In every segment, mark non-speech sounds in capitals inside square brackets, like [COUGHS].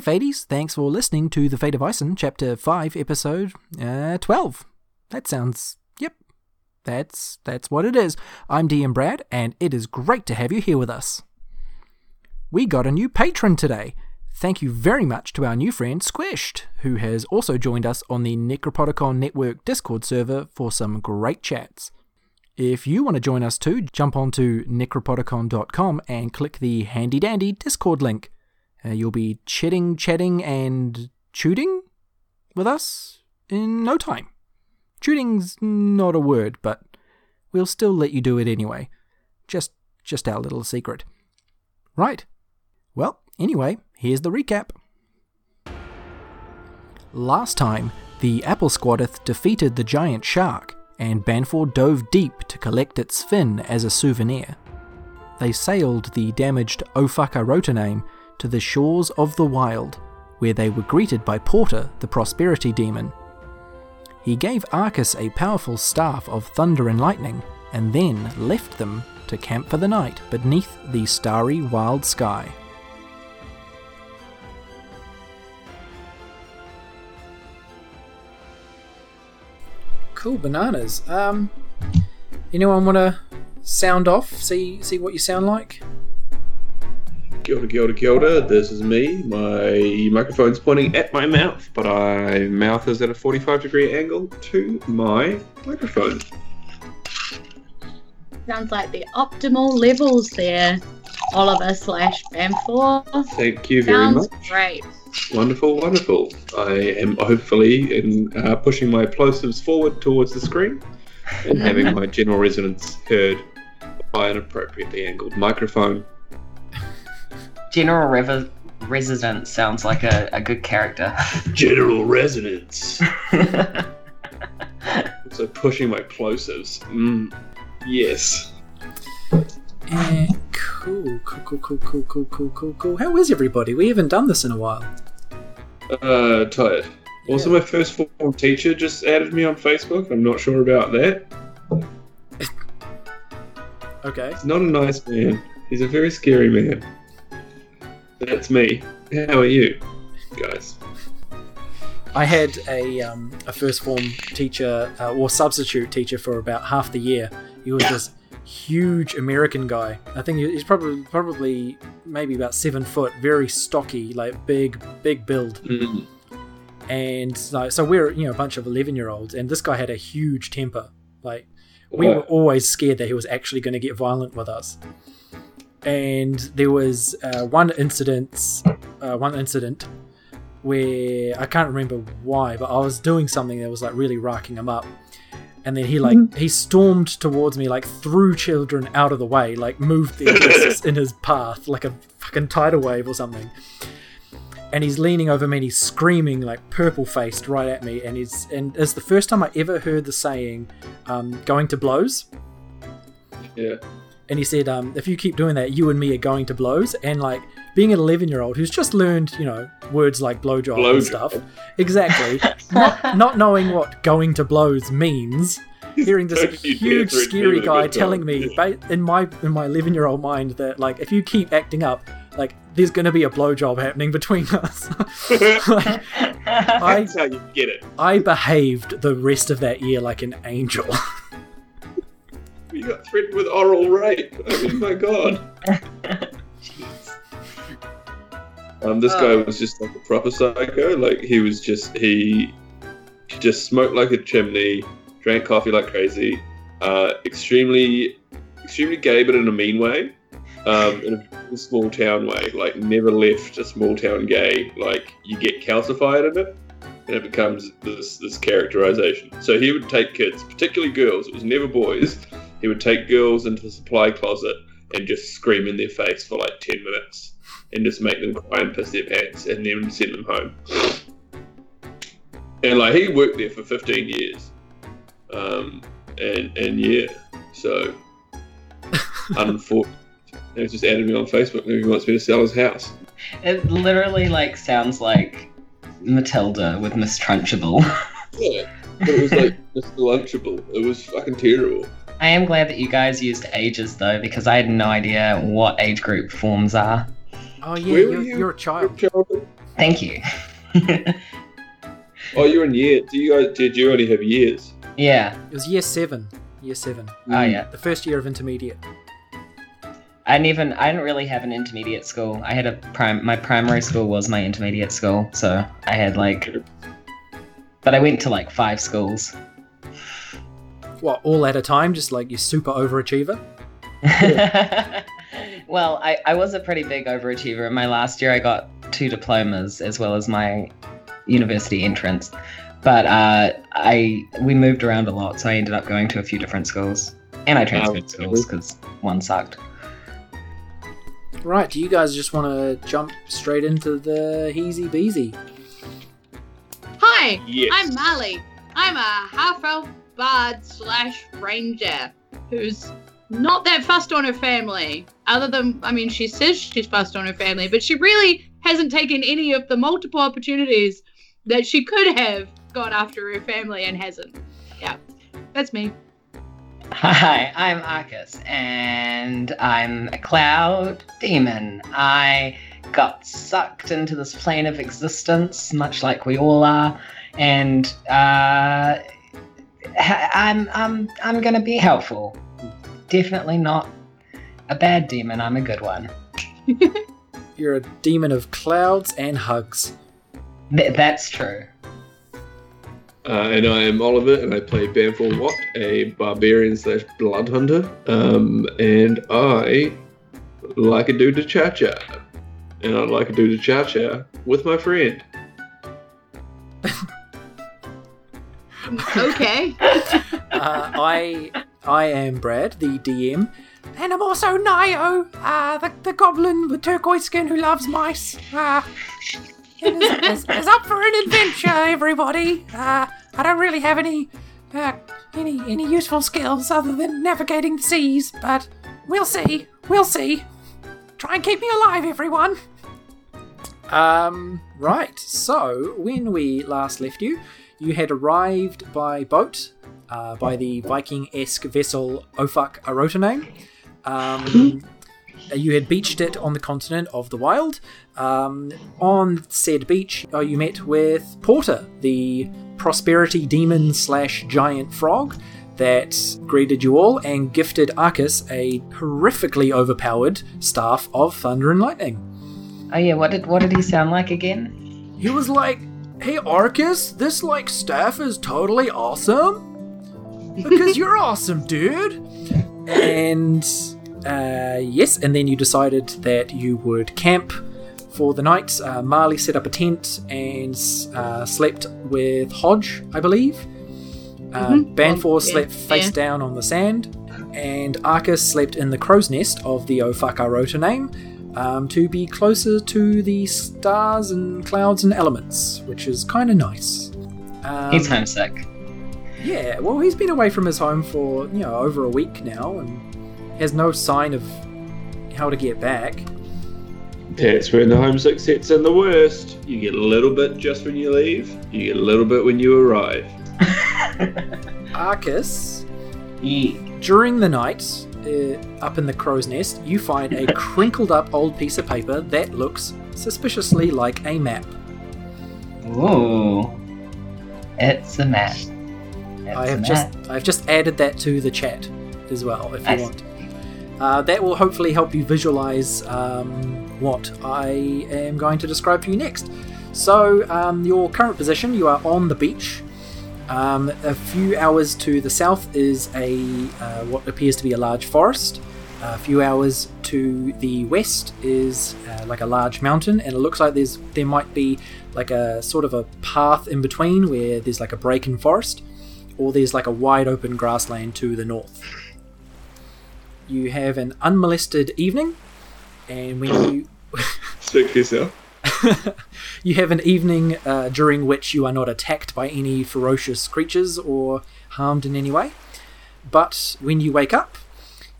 Hey, Fades, thanks for listening to The Fate of Ison, Chapter 5, Episode uh, 12. That sounds. Yep. That's that's what it is. I'm DM Brad, and it is great to have you here with us. We got a new patron today. Thank you very much to our new friend Squished, who has also joined us on the Necropodicon Network Discord server for some great chats. If you want to join us too, jump onto necropodicon.com and click the handy dandy Discord link. Uh, you'll be chatting, chatting, and shooting with us in no time. Shooting's not a word, but we'll still let you do it anyway. Just, just our little secret. Right. Well, anyway, here's the recap. Last time, the Apple Squadeth defeated the giant shark, and Banfor dove deep to collect its fin as a souvenir. They sailed the damaged Ofaka Rotaname to the shores of the wild, where they were greeted by Porter, the prosperity demon. He gave Arcus a powerful staff of thunder and lightning, and then left them to camp for the night beneath the starry wild sky. Cool bananas. Um, anyone want to sound off? See see what you sound like. Kia ora, kia ora, kia ora. This is me. My microphone's pointing at my mouth, but my mouth is at a 45 degree angle to my microphone. Sounds like the optimal levels there, Oliver slash Banfor. Thank you very Sounds much. great. Wonderful, wonderful. I am hopefully in uh, pushing my plosives forward towards the screen and having [LAUGHS] my general resonance heard by an appropriately angled microphone. General Rev- Resident sounds like a, a good character. [LAUGHS] General resonance. [LAUGHS] So pushing my plosives. Mm, yes. Eh, cool, cool, cool, cool, cool, cool, cool, cool, cool. How is everybody? We haven't done this in a while. Uh, tired. Also, Yeah. my first form teacher just added me on Facebook. I'm not sure about that. Okay. He's not a nice man. He's a very scary man. That's me. How are you, guys? I had a um, a first form teacher uh, or substitute teacher for about half the year. He was this huge American guy. I think he's probably probably maybe about seven foot, very stocky, like big big build. Mm. And like, so we're you know a bunch of eleven year olds, and this guy had a huge temper. Like we Wow. were always scared that he was actually going to get violent with us. And there was uh, one incident, uh, one incident where I can't remember why, but I was doing something that was like really racking him up. And then he like he stormed towards me, like threw children out of the way, like moved their desks [LAUGHS] in his path like a fucking tidal wave or something. And he's leaning over me and he's screaming like purple faced right at me. And he's and it's the first time I ever heard the saying, um, "going to blows." Yeah. And he said, um, "If you keep doing that, you and me are going to blows." And like being an eleven-year-old who's just learned, you know, words like blowjob and Blowjob. stuff, exactly, [LAUGHS] not not knowing what going to blows means, hearing this [LAUGHS] Don't you dare huge, scary guy telling me, in my in my eleven-year-old mind, that like if you keep acting up, like there's going to be a blowjob happening between [LAUGHS] us. like, I That's how you get it. I behaved the rest of that year like an angel. [LAUGHS] You got threatened with oral rape. I mean, my god. [LAUGHS] Um, this guy Oh. was just like a proper psycho. Like he was just he, he just smoked like a chimney, drank coffee like crazy, uh, extremely, extremely gay, but in a mean way, um, in a small town way. Like never left a small town gay. Like you get calcified in it, and it becomes this this characterization. So he would take kids, particularly girls. It was never boys. He would take girls into the supply closet and just scream in their face for like ten minutes and just make them cry and piss their pants and then send them home. And like he worked there for 15 years. Um, and and yeah, so [LAUGHS] unfortunate. He just added me on Facebook and he wants me to sell his house. It literally like sounds like Matilda with Miss Trunchable. Yeah. It was like [LAUGHS] Mr. Lunchable. It was fucking terrible. I am glad that you guys used ages though, because I had no idea what age group forms are. Oh yeah, Where you're, you? you're a child. Thank you. [LAUGHS] Oh, you're in year. Do you guys? Did you only have years? yeah. It was year seven. Year seven. Oh yeah. The first year of intermediate. I didn't even I didn't really have an intermediate school. I had a prime my primary school was my intermediate school, so I had like but I went to like five schools. What, all at a time? Just like you're super overachiever? [LAUGHS] well, I, I was a pretty big overachiever. In my last year I got two diplomas as well as my university entrance. But uh, I we moved around a lot, so I ended up going to a few different schools. And I transferred Oh, schools because one sucked. Right, do you guys just want to jump straight into the heezy beezy? Hi, Yes. I'm Marley. I'm a half elf bard slash ranger who's not that fussed on her family. Other than, I mean, she says she's fussed on her family, but she really hasn't taken any of the multiple opportunities that she could have gone after her family and hasn't. Yeah, that's me. Hi, I'm Arcus, and I'm a cloud demon. I got sucked into this plane of existence, much like we all are, and uh, I'm I'm I'm gonna be helpful. Definitely not a bad demon. I'm a good one. [LAUGHS] You're a demon of clouds and hugs. Th- that's true. Uh, and I am Oliver, and I play Banfor Watt, a barbarian slash blood hunter. Um, and I like to do the cha cha, and I like to do the cha cha with my friend. Okay. [LAUGHS] Uh, I I am Brad, the DM, and I'm also Nio, uh, the, the goblin with turquoise skin who loves mice. Uh, and is, is, is up for an adventure, everybody. Uh, I don't really have any uh, any any useful skills other than navigating the seas, but we'll see. We'll see. Try and keep me alive, everyone. Um, right. So, when we last left you, you had arrived by boat uh, by the Viking-esque vessel Ofak Arotaname. Um, you had beached it on the continent of the Wild. Um, on said beach, uh, you met with Porter, the prosperity demon slash giant frog that greeted you all and gifted Arcus a horrifically overpowered staff of thunder and lightning. Oh yeah, what did what did he sound like again? He was like, "Hey Arcus, this like staff is totally awesome because you're [LAUGHS] awesome, dude." And uh, yes, and then you decided that you would camp for the night. Uh, Marley set up a tent and uh, slept with Hodge, I believe. Uh, Mhm. Banfor Yeah, slept face yeah. down on the sand, and Arcus slept in the crow's nest of the Ofaka name um, to be closer to the stars and clouds and elements, which is kind of nice. Um, He's homesick. Yeah, well, he's been away from his home for you know over a week now, and has no sign of how to get back. That's when the homesick sets in the worst. You get a little bit just when you leave. You get a little bit when you arrive. [LAUGHS] Arcus, Yeah. during the night, uh, up in the crow's nest, you find a [LAUGHS] crinkled up old piece of paper that looks suspiciously like a map. Ooh. It's a map. It's I have map. I've just added that to the chat as well, if you want. Uh, that will hopefully help you visualize um, what I am going to describe for you next. So, um, your current position, you are on the beach. Um, a few hours to the south is a uh, what appears to be a large forest. A few hours to the west is uh, like a large mountain, and it looks like there's there might be like a sort of a path in between where there's like a break in forest, or there's like a wide open grassland to the north. You have an unmolested evening, and when you [LAUGHS] Speak for yourself. [LAUGHS] you have an evening uh, during which you are not attacked by any ferocious creatures or harmed in any way. But when you wake up,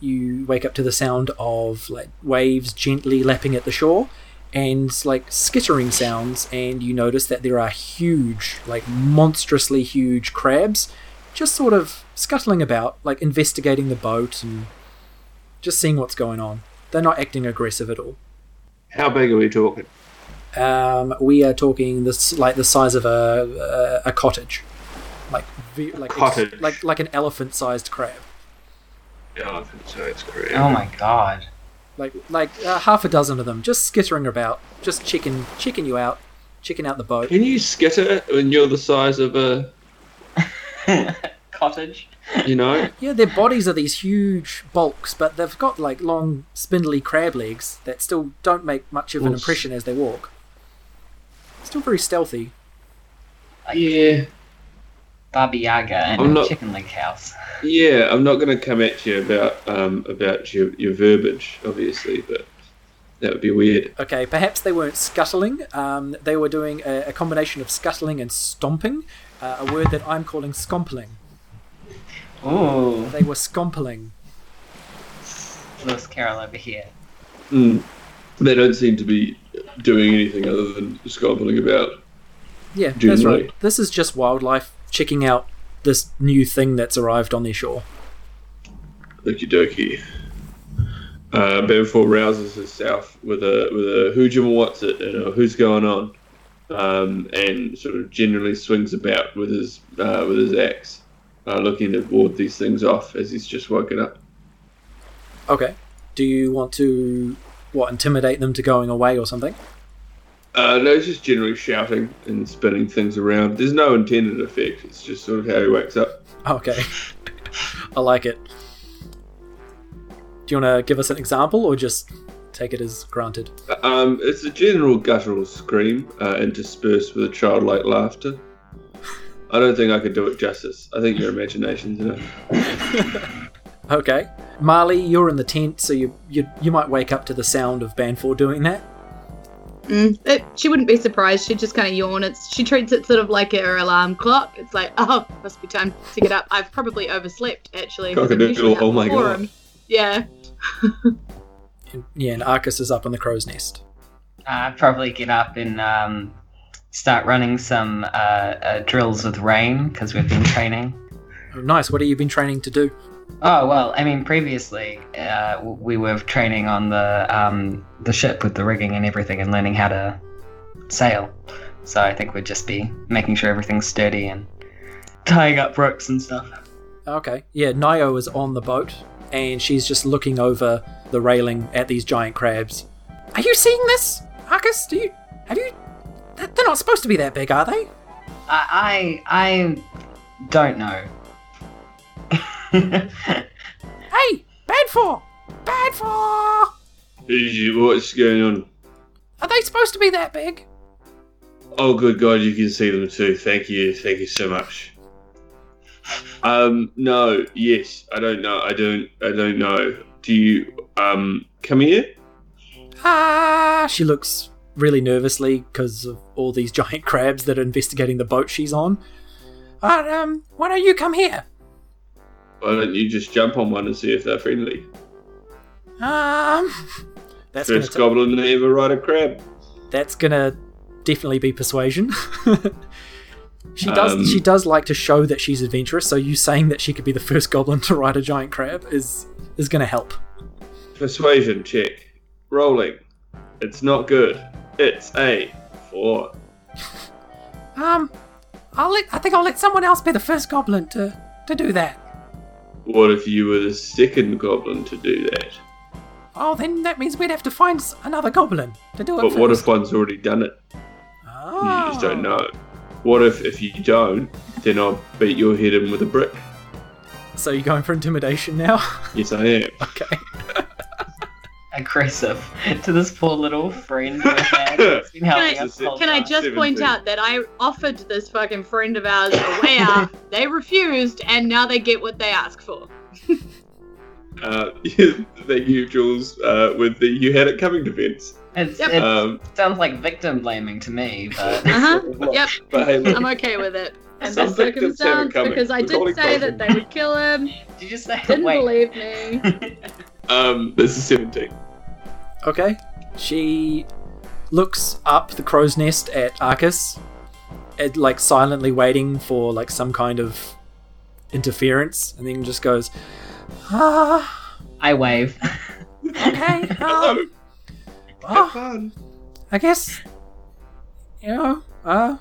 you wake up to the sound of like waves gently lapping at the shore and like skittering sounds and you notice that there are huge like monstrously huge crabs just sort of scuttling about like investigating the boat and just seeing what's going on they're not acting aggressive at all How big are we talking? Um, we are talking this like the size of a a, a cottage, like ve- like Cottage. like like an elephant-sized crab, Yeah, I think so. It's great. Oh my god. like like uh, half a dozen of them just skittering about, just chicken checking you out, chicken out the boat. Can you skitter when you're the size of a, [LAUGHS] Cottage. you know? Yeah, their bodies are these huge bulks, but they've got like long, spindly crab legs that still don't make much of an Well, s- impression as they walk. Still very stealthy. yeah. Baba Yaga and I'm a not- chicken leg house. Yeah, I'm not going to come at you about um about your, your verbiage, obviously, but that would be weird. Okay, perhaps they weren't scuttling. Um, they were doing a, a combination of scuttling and stomping, uh, a word that I'm calling scompling. Oh. They were scompling. Lewis Carroll over here. Mm. They don't seem to be doing anything other than scobbling about. Yeah, that's right. This is just wildlife checking out this new thing that's arrived on their shore. Okie dokie. Uh, rouses himself with a with a who Jim what's it and a who's going on, um, and sort of generally swings about with his uh, with his axe, uh, looking to ward these things off as he's just woken up. Okay. Do you want to, what, intimidate them to going away or something? Uh, no, he's just generally shouting and spinning things around. There's no intended effect. It's just sort of how he wakes up. Okay. [LAUGHS] I like it. Do you want to give us an example or just take it as granted? Um, it's a general guttural scream, uh, interspersed with a childlike laughter. I don't think I could do it justice. I think your imagination's enough. [LAUGHS] Okay. Marley, you're in the tent, so you you, you might wake up to the sound of Banfor doing that. Mm, it, she wouldn't be surprised. She'd just kind of yawn. It's she treats it sort of like her alarm clock. It's like, oh, must be time to get up. I've probably overslept actually. I'm Cockadoodle, usually up oh my god. God. 'em. Yeah. And- yeah, and Arcus is up on the crow's nest. I'd probably get up and um, start running some uh, uh, drills with rain because we've been training. Oh, nice. What have you been training to do? Oh well, I mean, previously uh, we were training on the um, the ship with the rigging and everything, and learning how to sail. So I think we'd just be making sure everything's sturdy and tying up ropes and stuff. Okay. Yeah, Nio is on the boat, and she's just looking over the railing at these giant crabs. Are you seeing this, Arcus? Do you have you? They're not supposed to be that big, are they? I I, I don't know. [LAUGHS] Hey, bad for, bad for. What's going on? Are they supposed to be that big? Oh, good God, you can see them too. Thank you, thank you so much. Um, no, yes, I don't know. I don't, I don't know. Do you, um, come here? Ah, she looks really nervously because of all these giant [LAUGHS] crabs that are investigating the boat she's on. Uh, um, why don't you come here? Why don't you just jump on one and see if they're friendly? Um, that's gonna First goblin to ever ride a crab. that's gonna definitely be persuasion. [LAUGHS] she does Um, she does like to show that she's adventurous, so you saying that she could be the first goblin [LAUGHS] to ride a giant crab is is gonna help. Persuasion check. Rolling. It's not good. It's a four. Um, I'll let I think I'll let someone else be the first goblin to to do that. What if you were the second goblin to do that? Oh, then that means we'd have to find another goblin to do it But first. what if one's already done it? Oh. You just don't ah. know. What if if you don't, then I'll beat your head in with a brick? So you're going for intimidation now? [LAUGHS] Yes, I am. okay. Aggressive [LAUGHS] to this poor little friend we had. been helping Can I- us the Can I just point 17. out that I offered this fucking friend of ours a way [LAUGHS] out. they refused, and now they get what they ask for. Uh, [LAUGHS] thank you, Jules, uh, with the you had it coming defense. It's, Yep. it Um, sounds like victim blaming to me, but Uh huh. Yep. but hey, look, I'm okay with it. And the victims circumstance, because I We're did say that they would kill him. did you just say Didn't wait? believe me. um, this is 17. Okay. She looks up the crow's nest at Arcus, and, like silently waiting for like some kind of interference, and then just goes, "Ah, I wave. okay. Hello. [LAUGHS] Um, Have oh, fun. I guess you know, uh,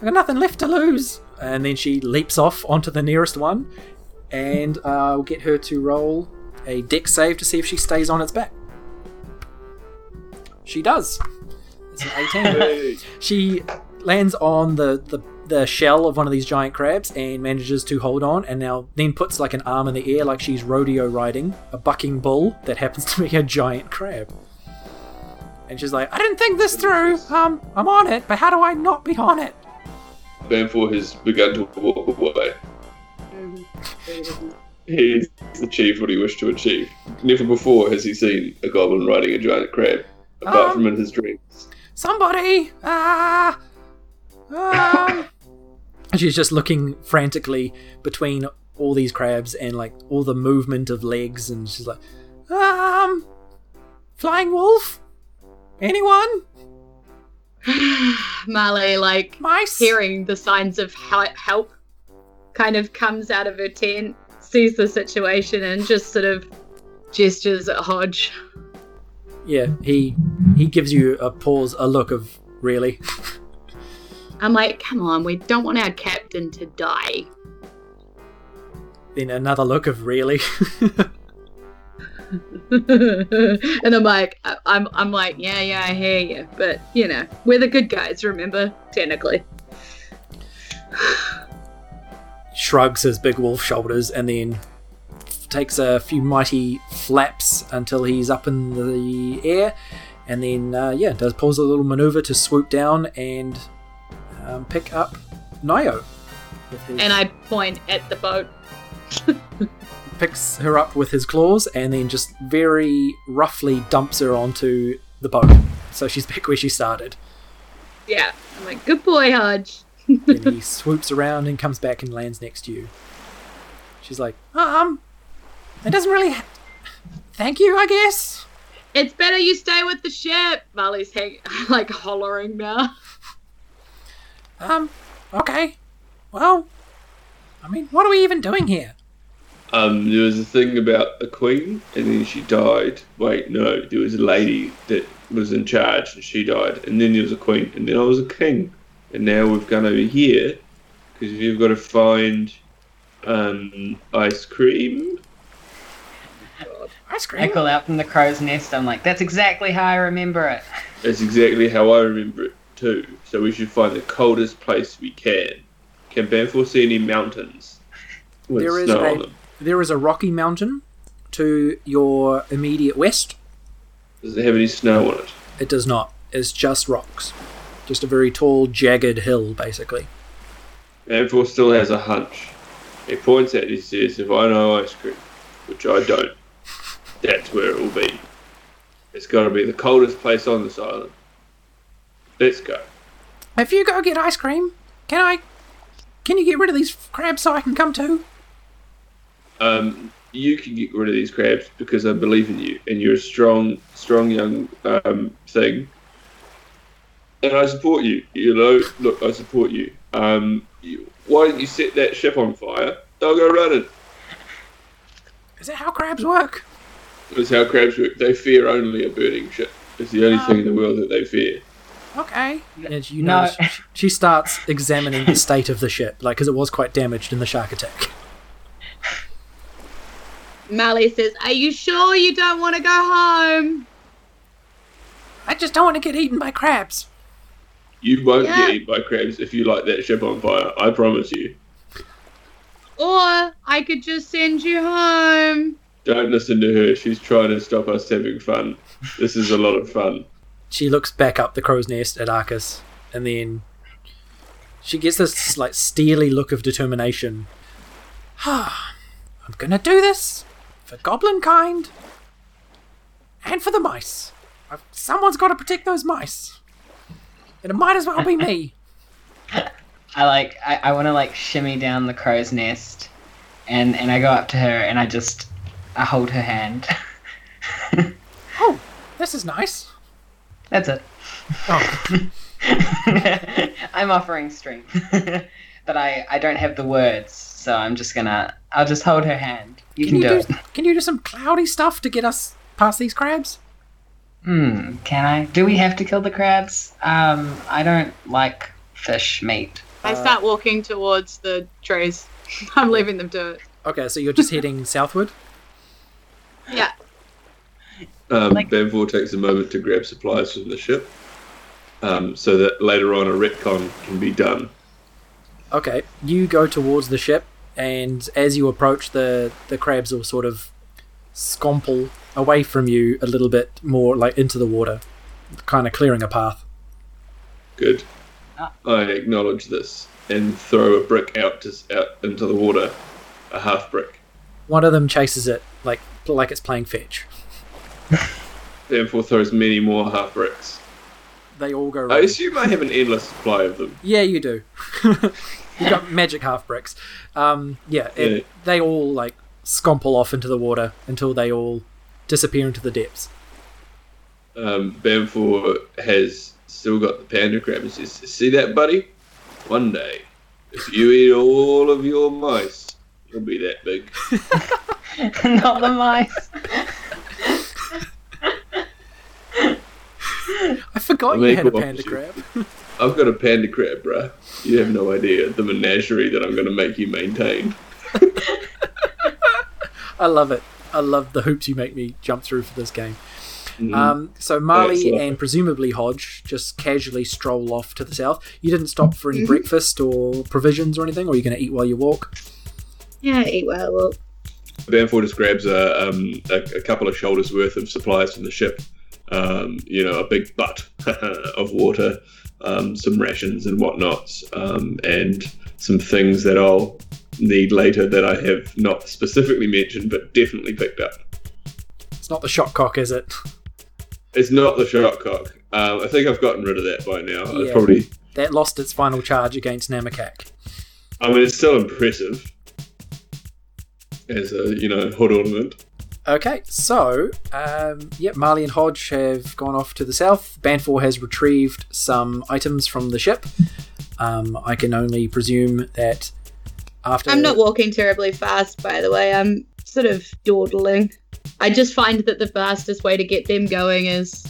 I got nothing left to lose. And then she leaps off onto the nearest one, and uh, we'll get her to roll a Dex save to see if she stays on its back. She does. It's an 18. Hey. she lands on the, the the shell of one of these giant crabs and manages to hold on and now then puts like an arm in the air like she's rodeo riding a bucking bull that happens to be a giant crab and she's like i didn't think this through um i'm on it but how do i not be on it Banfor has begun to walk away. He's achieved what he wished to achieve. Never before has he seen a goblin riding a giant crab, apart Um, from in his dreams. somebody ah um. [LAUGHS] She's just looking frantically between all these crabs and like all the movement of legs and she's like um flying wolf anyone [SIGHS] Marley, like, mice hearing the signs of help, kind of comes out of her tent, sees the situation, and just sort of gestures at Hodge. Yeah he he gives you a pause a look of really I'm like, come on, we don't want our captain to die. then another look of really [LAUGHS] and I'm like, I'm, I'm like, yeah, yeah, I hear you, but you know, we're the good guys. Remember, technically. [SIGHS] shrugs his big wolf shoulders and then takes a few mighty flaps until he's up in the air and then uh, yeah does pulls a little maneuver to swoop down and um, pick up Nio And I point at the boat. [LAUGHS] picks her up with his claws and then just very roughly dumps her onto the boat so she's back where she started Yeah, I'm like, good boy, Hodge. then he [LAUGHS] swoops around and comes back and lands next to you. She's like, um, it doesn't really. Ha- Thank you, I guess. It's better you stay with the ship. Marley's hang- [LAUGHS] like hollering now. Um, okay. Well, I mean, what are we even doing here? Um, there was a thing about a queen, and then she died. Wait, no, there was a lady that was in charge, and she died. And then there was a queen, and then I was a king. And now we've gone over here because you've got to find um, ice cream. Ice I call out from the crow's nest. I'm like, that's exactly how I remember it. That's exactly how I remember it too. So we should find the coldest place we can. Can Banfor see any mountains with There is snow a- on them? There is a rocky mountain to your immediate west. Does it have any snow on it? It does not. It's just rocks. Just a very tall, jagged hill, basically. Banfor still has a hunch. He points at it, he says, if I know ice cream, which I don't, that's where it will be. It's got to be the coldest place on this island. Let's go. If you go get ice cream, can I? Can you get rid of these crabs so I can come too? Um, you can get rid of these crabs because I believe in you, and you're a strong, strong young um, thing. And I support you. You know, look, I support you. Um, you, why don't you set that ship on fire? They'll go running. Is that how crabs work? That's how crabs work. They fear only a burning ship. It's the only ah. thing in the world that they fear. Okay. And you No. know, she, she starts examining the state of the ship, like because it was quite damaged in the shark attack. Marley says, Are you sure you don't want to go home? I just don't want to get eaten by crabs. You won't Yeah. get eaten by crabs if you light that ship on fire. I promise you. Or I could just send you home. Don't listen to her. She's trying to stop us having fun. This is a lot of fun. She looks back up the crow's nest at Arcus, and then she gets this like steely look of determination. Ah, I'm gonna do this for goblin kind and for the mice. I've, someone's got to protect those mice, and it might as well be me. [LAUGHS] I like I, I want to like shimmy down the crow's nest, and and I go up to her and I just I hold her hand. [LAUGHS] Oh, this is nice. That's it. Oh, [LAUGHS] I'm offering strength, [LAUGHS] but I I don't have the words, so I'm just gonna I'll just hold her hand. You can, you do, do? Can you do some cloudy stuff to get us past these crabs? Hmm, can I? Do we have to kill the crabs? Um, I don't like fish meat. I Uh, start walking towards the trees. I'm leaving them to it. Okay, so you're just heading southward. Yeah. Um, Like- Banfor takes a moment to grab supplies from the ship, um, so that later on a retcon can be done. Okay, you go towards the ship, and as you approach, the the crabs will sort of scomple away from you a little bit more, like into the water, kind of clearing a path. Good. Ah. I acknowledge this and throw a brick out to out into the water, a half brick. One of them chases it like like it's playing fetch. [LAUGHS] Banfor throws many more half bricks. They all go. I assume I have an endless supply of them. Yeah, you do. [LAUGHS] you got magic half bricks. Um, yeah, Yeah. they all like scomple off into the water until they all disappear into the depths. Um, Banfor has still got the panda crab and says, "See that, buddy? One day, if you eat all of your mice, you'll be that big." [LAUGHS] Not the mice. I forgot you Make had a panda you- crab. [LAUGHS] I've got a panda crab, bruh. You have no idea the menagerie that I'm going to make you maintain. [LAUGHS] I love it. I love the hoops you make me jump through for this game. Mm. Um, so Marley Excellent. and presumably Hodge just casually stroll off to the south. You didn't stop for any Mhm. breakfast or provisions or anything, or you're going to eat while you walk. Yeah, eat well. well. Banfor just grabs a, um, a, a couple of shoulders worth of supplies from the ship. Um, you know, a big butt [LAUGHS] of water, um, some rations and whatnots, um, and some things that I'll need later that I have not specifically mentioned but definitely picked up. It's not the shot cock, is it? It's not the shotcock. Um, I think I've gotten rid of that by now. Yeah. Probably. That lost its final charge against Namakak. I mean, it's still impressive as a you know hood ornament. Okay, so um, yep, Marley and Hodge have gone off to the south. Banfor has retrieved some items from the ship. Um, I can only presume that after I'm not walking terribly fast, by the way. I'm sort of dawdling. I just find that the fastest way to get them going is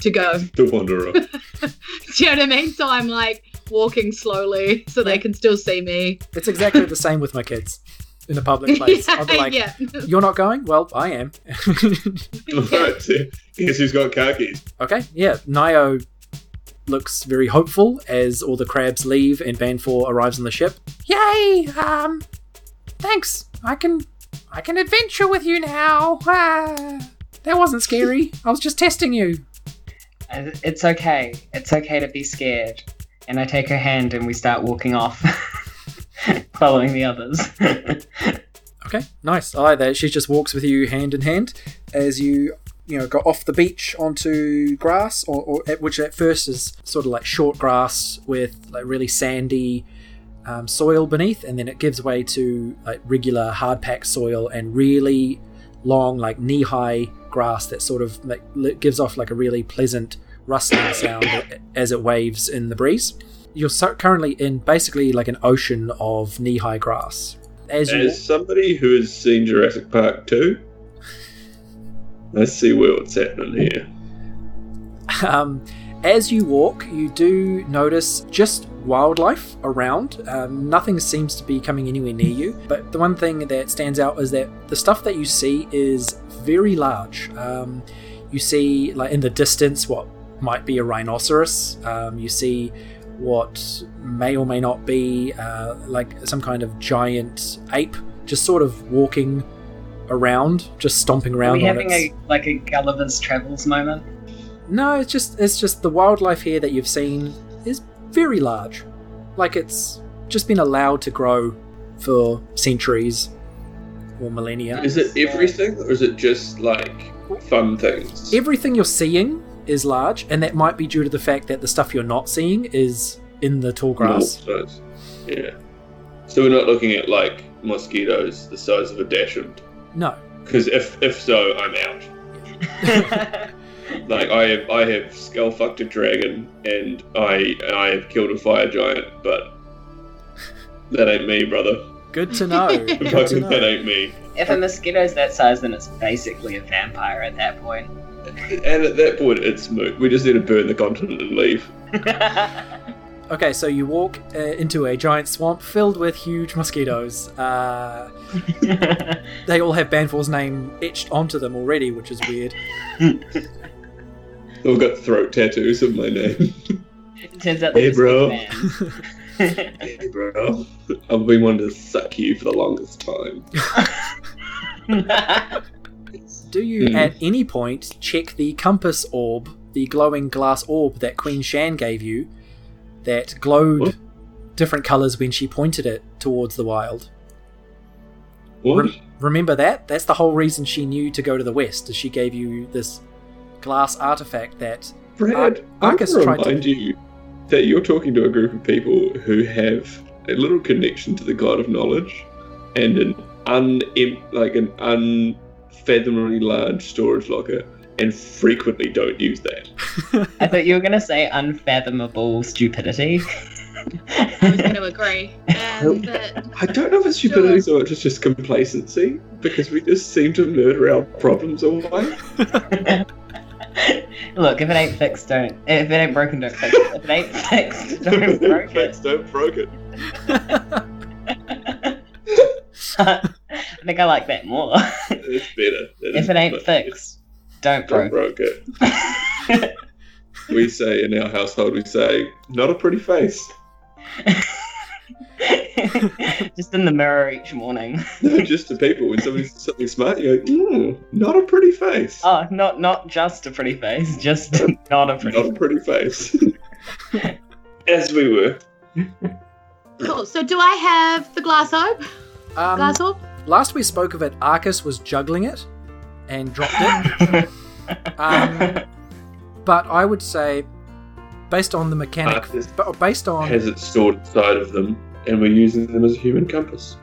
to go. [LAUGHS] The Wanderer. [LAUGHS] Do you know what I mean? So I'm like walking slowly so they can still see me. It's exactly the same with my kids in a public place. I'll be [LAUGHS] like, yeah. "You're not going? Well, I am." [LAUGHS] right. so Guess who's got car keys? okay, yeah. Nio looks very hopeful as all the crabs leave and Banfor arrives on the ship. Yay! Um, thanks. I can, I can adventure with you now. Ah, that wasn't scary. [LAUGHS] I was just testing you. Uh, It's okay. It's okay to be scared. And I take her hand and we start walking off, [LAUGHS] following the others. [LAUGHS] Okay, nice. I like that. She just walks with you hand in hand as you, you know, go off the beach onto grass, or, or at, which at first is sort of like short grass with like really sandy um, soil beneath, and then it gives way to like regular hard packed soil and really long, like knee high grass that sort of like, gives off like a really pleasant rustling sound [COUGHS] as it waves in the breeze. You're so currently in basically like an ocean of knee high grass. As you As somebody who has seen Jurassic Park 2, let's see where what's happening here. [LAUGHS] Um, as you walk, you do notice just wildlife around. Um, nothing seems to be coming anywhere near you. But the one thing that stands out is that the stuff that you see is very large. Um, you see, like in the distance, what might be a rhinoceros. Um, you see what may or may not be uh, like some kind of giant ape, just sort of walking around, just stomping Are around we on having its- a like a Gulliver's Travels moment? No, it's just it's just the wildlife here that you've seen is very large. Like it's just been allowed to grow for centuries or millennia. Is it everything, or is it just like fun things? Everything you're seeing is large, and that might be due to the fact that the stuff you're not seeing is in the tall grass. Normal size. Yeah. So we're not looking at like mosquitoes the size of a dachshund. No. Because if if so, I'm out. Like I have I have skull fucked a dragon and I I have killed a fire giant, but that ain't me, brother. Good to know. [LAUGHS] Good to Fucking that ain't me. if a mosquito's that size, then it's basically a vampire at that point. [LAUGHS] And at that point, it's moot. We just need to burn the continent and leave. [LAUGHS] Okay, so you walk uh, into a giant swamp filled with huge mosquitoes. Uh, [LAUGHS] they all have Banfor's name etched onto them already, which is weird. I've got throat tattoos of my name. Turns out Hey, bro. hey, bro. I've been wanting to suck you for the longest time. Do you Hmm. at any point check the compass orb, the glowing glass orb that Queen Shan gave you, that glowed What? different colours when she pointed it towards the wild? What? Rem- remember that? That's the whole reason she knew to go to the west, is she gave you this glass artifact that Brad, Ar- I Arcus to tried to- remind you that you're talking to a group of people who have a little connection to the god of knowledge and an un like an unfathomably large storage locker, and frequently don't use that. [LAUGHS] I thought you were gonna say unfathomable stupidity. [LAUGHS] I was going to agree. Um, but I don't know if it's stupidity so much as just complacency, because we just seem to murder our problems away. [LAUGHS] Look, if it ain't fixed, don't. If it ain't broken, don't fix it. If it ain't fixed, don't break it. Fix, don't broke it. [LAUGHS] I think I like that more. [LAUGHS] It's better. That if it ain't better. fixed, don't don't broke. broke it. [LAUGHS] We say in our household, we say, not a pretty face. Just in the mirror each morning. No, just to people. When somebody says something smart, you go, mm, not a pretty face. Oh, not not just a pretty face, just not a pretty. Not a pretty face. As we were. cool. So do I have the glass orb? Um, Glass last we spoke of it, Arcus was juggling it and dropped it. [LAUGHS] Um, but I would say, based on the mechanic, Arcus based on has it stored inside of them, and we're using them as a human compass.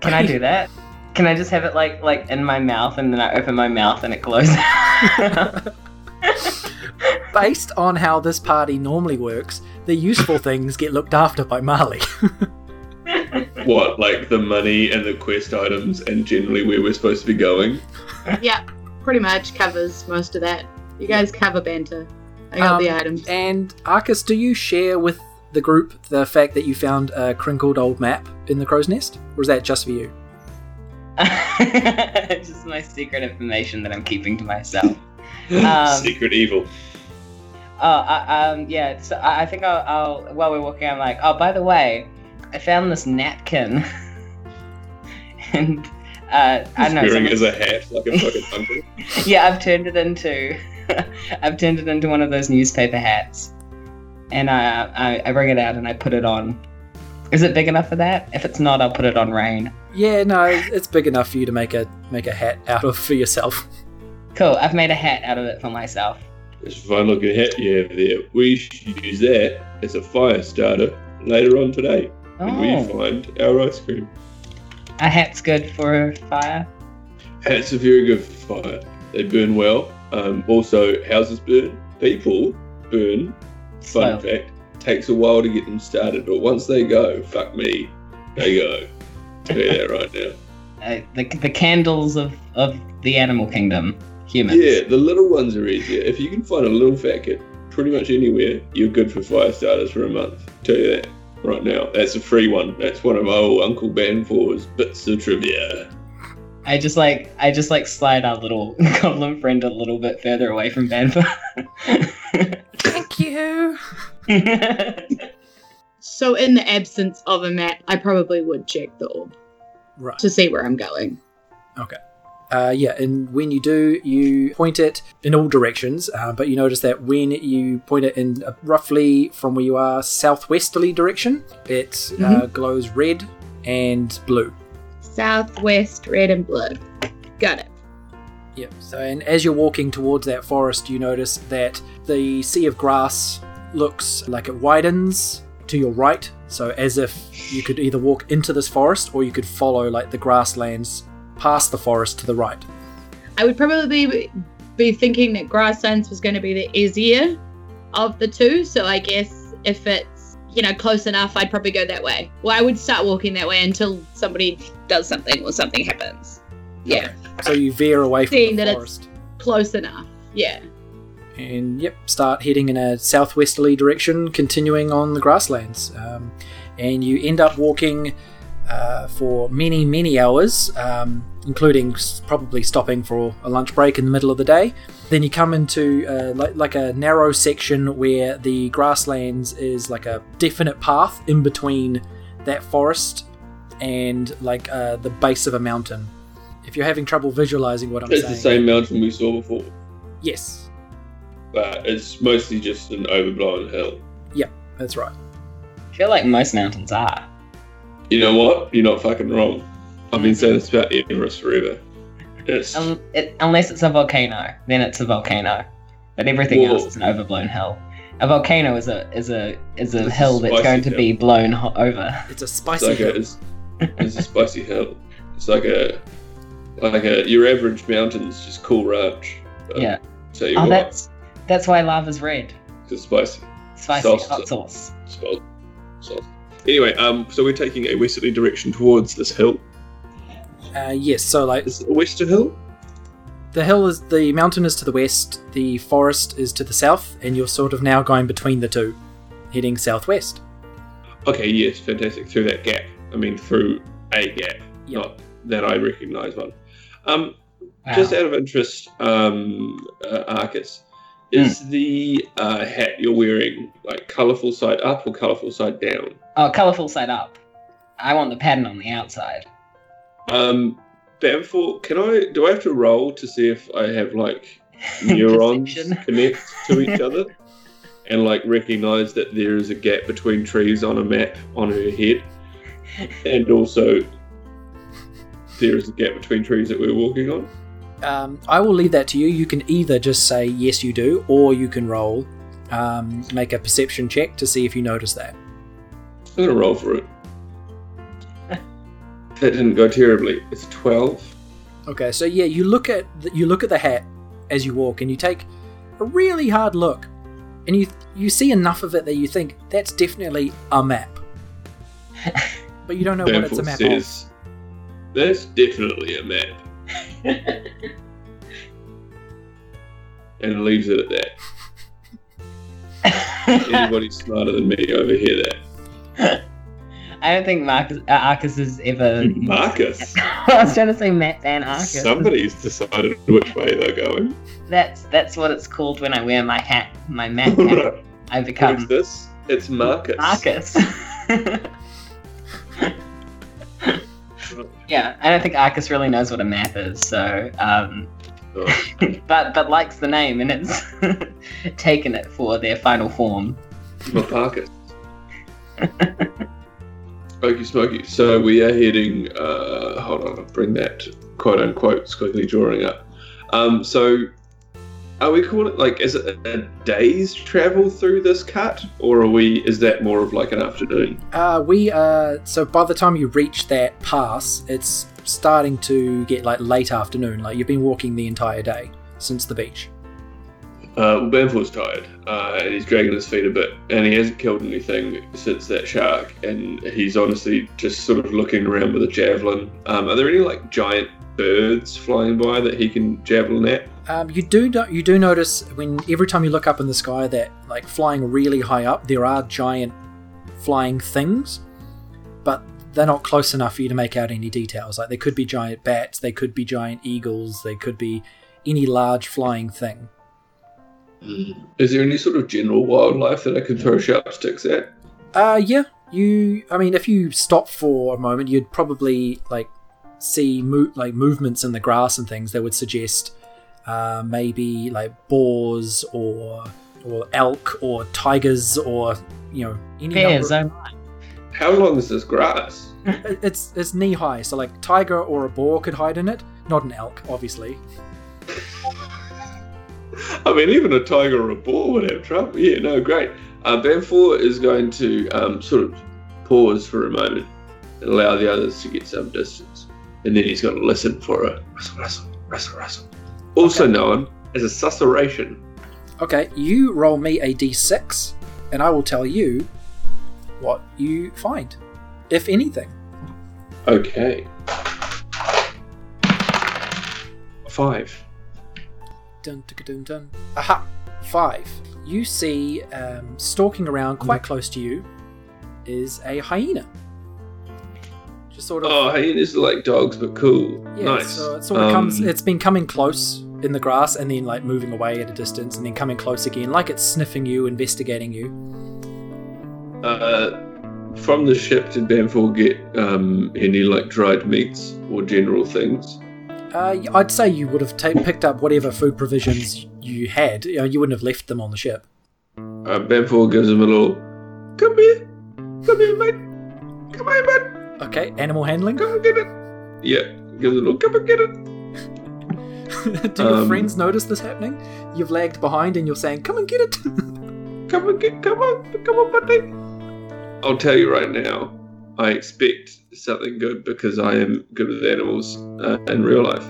Can I do [LAUGHS] that? Can I just have it like like in my mouth and then I open my mouth and it closes? [LAUGHS] based on how this party normally works, the useful things get looked after by Marley. What, like the money and the quest items, and generally where we're supposed to be going? [LAUGHS] Yeah, pretty much covers most of that. You guys cover banter. I got the Um, items. and Arcus, do you share with the group the fact that you found a crinkled old map in the crow's nest, or is that just for you? [LAUGHS] it's just my secret information that I'm keeping to myself. [LAUGHS] Um, Secret evil. Oh, I, um, yeah. So I, I think I'll, I'll. While we're walking, I'm like, oh, by the way, I found this napkin, [LAUGHS] and uh, I don't know. Wearing it as a hat, like a fucking uncle. [LAUGHS] yeah, I've turned it into, [LAUGHS] I've turned it into one of those newspaper hats, and I, I, I bring it out and I put it on. Is it big enough for that? If it's not, I'll put it on Rain. Yeah, no, it's big enough for you to make a make a hat out of for yourself. Cool. I've made a hat out of it for myself. It's a fine looking hat you have there. We should use that as a fire starter later on today when we Oh, find our ice cream. a hat's good for fire. Hats are very good for fire. They burn well. Um, also, houses burn. People burn. Fun Slow. fact. Takes a while to get them started, but once they go, fuck me, they go. [LAUGHS] Tell you that right now. Uh, the, the candles of, of the animal kingdom. Humans. Yeah, the little ones are easier. If you can find a little fat kid pretty much anywhere, you're good for fire starters for a month. Tell you that right now. That's a free one. That's one of my old Uncle Banfor's bits of trivia. I just like I just like slide our little [LAUGHS] goblin friend a little bit further away from Banfor. Thank you. [LAUGHS] So in the absence of a map, I probably would check the orb Right. to see where I'm going. Uh, yeah, and when you do, you point it in all directions, uh, but you notice that when you point it in a roughly from where you are southwesterly direction, it uh, glows red and blue. Southwest, red and blue. Got it. Yeah. So, and as you're walking towards that forest, you notice that the sea of grass looks like it widens to your right. So, as if you could either walk into this forest or you could follow like the grasslands past the forest to the right. I would probably be, be thinking that grasslands was going to be the easier of the two. So I guess if it's you know close enough, I'd probably go that way. Well, I would start walking that way until somebody does something or something happens. Yeah. So you veer away from Seeing the that it's- forest. close enough. Yeah. and yep, start heading in a southwesterly direction, continuing on the grasslands. Um, and you end up walking uh, for many, many hours, um, including probably stopping for a lunch break in the middle of the day. Then you come into uh, like, like a narrow section where the grasslands is like a definite path in between that forest and like uh, the base of a mountain. If you're having trouble visualizing what I'm It's saying, it's the same mountain we saw before, yes, but it's mostly just an overblown hill. Yeah, that's right. I feel like most mountains are. You know what? You're not fucking wrong. I've been saying this about Everest forever. It's Um, it, unless it's a volcano, then it's a volcano. But everything Whoa. else is an overblown hill. A volcano is a is a is a It's a hill that's spicy going to hill. be blown ho- over. It's a It's spicy like a, hill. it's, it's a spicy hill. It's like a like a your average mountain's just cool ranch. Yeah. Tell you Oh, what, that's that's why lava's red. it's spicy. Spicy Sauce. hot sauce. Sauce. Sauce. Anyway, um, so we're taking a westerly direction towards this hill. Uh, yes, so like Is it a western hill? the hill is the mountain is to the west, the forest is to the south, and you're sort of now going between the two, heading southwest. Okay, yes, fantastic. Through that gap. I mean, through a gap, Yeah. not that I recognise one. Um, Wow. Just out of interest, um, uh, Arcus, is the uh, hat you're wearing like colourful side up or colourful side down? Oh, colourful side up. I want the pattern on the outside. Um, therefore, can I? Do I have to roll to see if I have like [LAUGHS] neurons [LAUGHS] connect to each other and like recognise that there is a gap between trees on a map on her head, and also there is a gap between trees that we're walking on? Um, I will leave that to you. You can either just say yes, you do, or you can roll, um, make a perception check to see if you notice that. I'm gonna roll for it. that didn't go terribly. It's twelve. Okay, so yeah, you look at the, you look at the hat as you walk, and you take a really hard look, and you you see enough of it that you think that's definitely a map, [LAUGHS] but you don't know what it's a map says, "That's definitely a map," and leaves it at that. Anybody [LAUGHS] smarter than me overhear that? I don't think Marcus uh, Arcus has ever. [LAUGHS] Marcus. [LAUGHS] I was trying to say Matt Van Arcus. Somebody's decided which way they're going. That's that's what it's called when I wear my hat, my Matt hat. what I is become this? It's Marcus. Marcus. Yeah, I don't think Arcus really knows what a map is, so um, [LAUGHS] but but likes the name and it's [LAUGHS] taken it for their final form. Marcus. Smoky smoky. So we are heading. Uh, hold on, I'll bring that quote unquote quickly drawing up. Um, so are we calling it like is it a day's travel through this cut, or are we? Is that more of like an afternoon? Uh, we uh, so by the time you reach that pass, it's starting to get like late afternoon. Like you've been walking the entire day since the beach. Uh, well, Banfor's tired, uh, and he's dragging his feet a bit, and he hasn't killed anything since that shark, and he's honestly just sort of looking around with a javelin. Um, are there any like giant birds flying by that he can javelin at? Um, you do no- you do notice when every time you look up in the sky that like flying really high up, there are giant flying things, but they're not close enough for you to make out any details. Like they could be giant bats, they could be giant eagles, they could be any large flying thing. Is there any sort of general wildlife that I can throw sharp sticks at? Uh, yeah. You, I mean, if you stop for a moment, you'd probably like see mo- like movements in the grass and things that would suggest uh, maybe like boars or or elk or tigers or you know any Bears, number- my. How long is this grass? It's it's knee high, so like tiger or a boar could hide in it. Not an elk, obviously. I mean, even a tiger or a boar would have trouble. Yeah, no, great. Uh, Banfor is going to um, sort of pause for a moment and allow the others to get some distance. And then he's got to listen for a rustle, rustle, rustle, rustle. Also Okay. known as a susurration. Okay, you roll me a d6, and I will tell you what you find, if anything. Okay. Five. dun, dun, dun, dun. Aha! Five. You see, um, stalking around quite close to you is a hyena. Sort of. Oh, hyenas are like dogs, but cool. Yeah, nice. so it sort of Um, comes. It's been coming close in the grass and then like moving away at a distance and then coming close again, like it's sniffing you, investigating you. Uh, from the ship, did Banfor get um, any like dried meats or general things? Uh, I'd say you would have ta- picked up whatever food provisions you had. You, know, you wouldn't have left them on the ship. Uh, Banfor gives him a little, come here, come here, mate, come here, mate, Okay, animal handling. come and get it. Yeah, gives a little, come and get it. [LAUGHS] Do your Um, friends notice this happening? You've lagged behind and you're saying, "Come and get it." [LAUGHS] Come and get, come on, come on, buddy. I'll tell you right now, I expect something good because I am good with animals uh, in real life.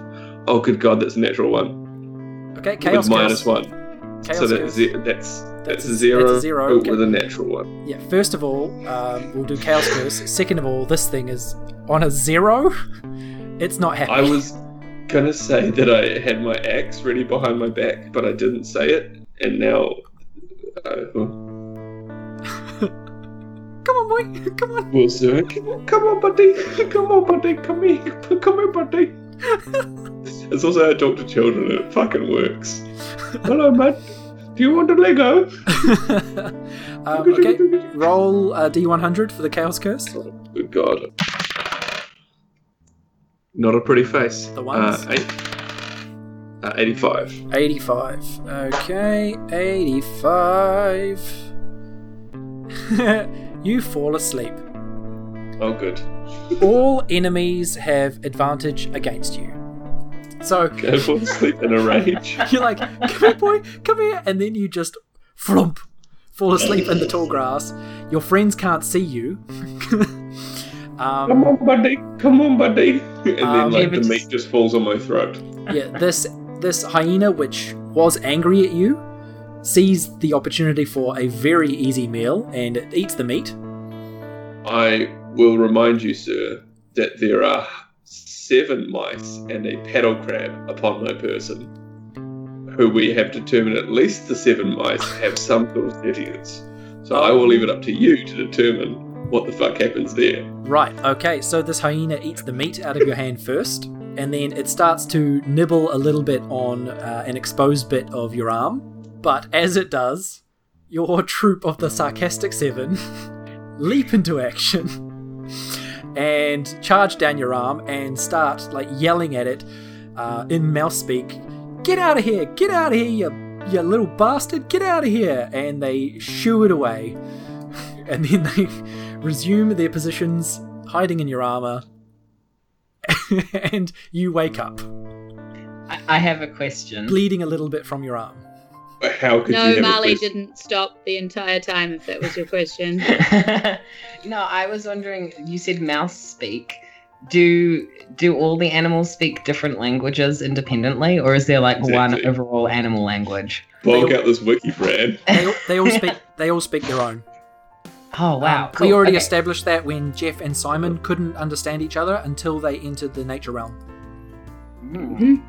Oh, good God, that's a natural one. okay, chaos with minus curse. one. Chaos so that's ze- that's That's that's, a- zero, that's a zero, okay. with a natural one. Yeah. First of all, um, we'll do chaos curse. Second of all, this thing is on a zero. [LAUGHS] It's not happy. I was gonna say that I had my axe ready behind my back, but I didn't say it, and now. Uh, [LAUGHS] Come on, boy. [LAUGHS] Come on. we'll do it. Come on, come on, buddy. Come on, buddy. Come here. Come here, buddy. [LAUGHS] it's also how I talk to children, and it fucking works. Hello, mate. Do you want a Lego? [LAUGHS] um, okay. Roll uh, D100 for the chaos curse. Good God. Not a pretty face. The ones? Uh, eight, uh, 85. 85. Okay, 85. [LAUGHS] you fall asleep. Oh, good. All enemies have advantage against you. So Go fall asleep in a rage. [LAUGHS] you're like, come here, boy, come here. And then you just flump, fall asleep in the tall grass. Your friends can't see you. [LAUGHS] Come um, on, buddy. Come on, buddy. And Um, then, like, David's- the meat just falls on my throat. yeah, this this hyena, which was angry at you, sees the opportunity for a very easy meal and it eats the meat. I will remind you, sir, that there are seven mice and a paddle crab upon my person, who we have determined at least the seven mice have some sort of sentience. So I will leave it up to you to determine what the fuck happens there. Right, okay, so this hyena eats the meat out of your hand first, and then it starts to nibble a little bit on uh, an exposed bit of your arm. But as it does, your troop of the Sarcastic Seven [LAUGHS] leap into action and charge down your arm and start like yelling at it uh, in mouse speak get out of here get out of here you, you little bastard get out of here and they shoo it away. [LAUGHS] And then they [LAUGHS] resume their positions hiding in your armor [LAUGHS] and you wake up. I, have a question. bleeding a little bit from your arm How could you No, have a didn't stop the entire time. If that was your question. [LAUGHS] no, I was wondering. You said mouse speak. Do do all the animals speak different languages independently, or is there like one overall animal language? Bulk out this wiki, Fran. they, all- they all speak they all speak their own Oh wow! Um, cool. we already Okay. established that when jeff and simon couldn't understand each other until they entered the nature realm Mm.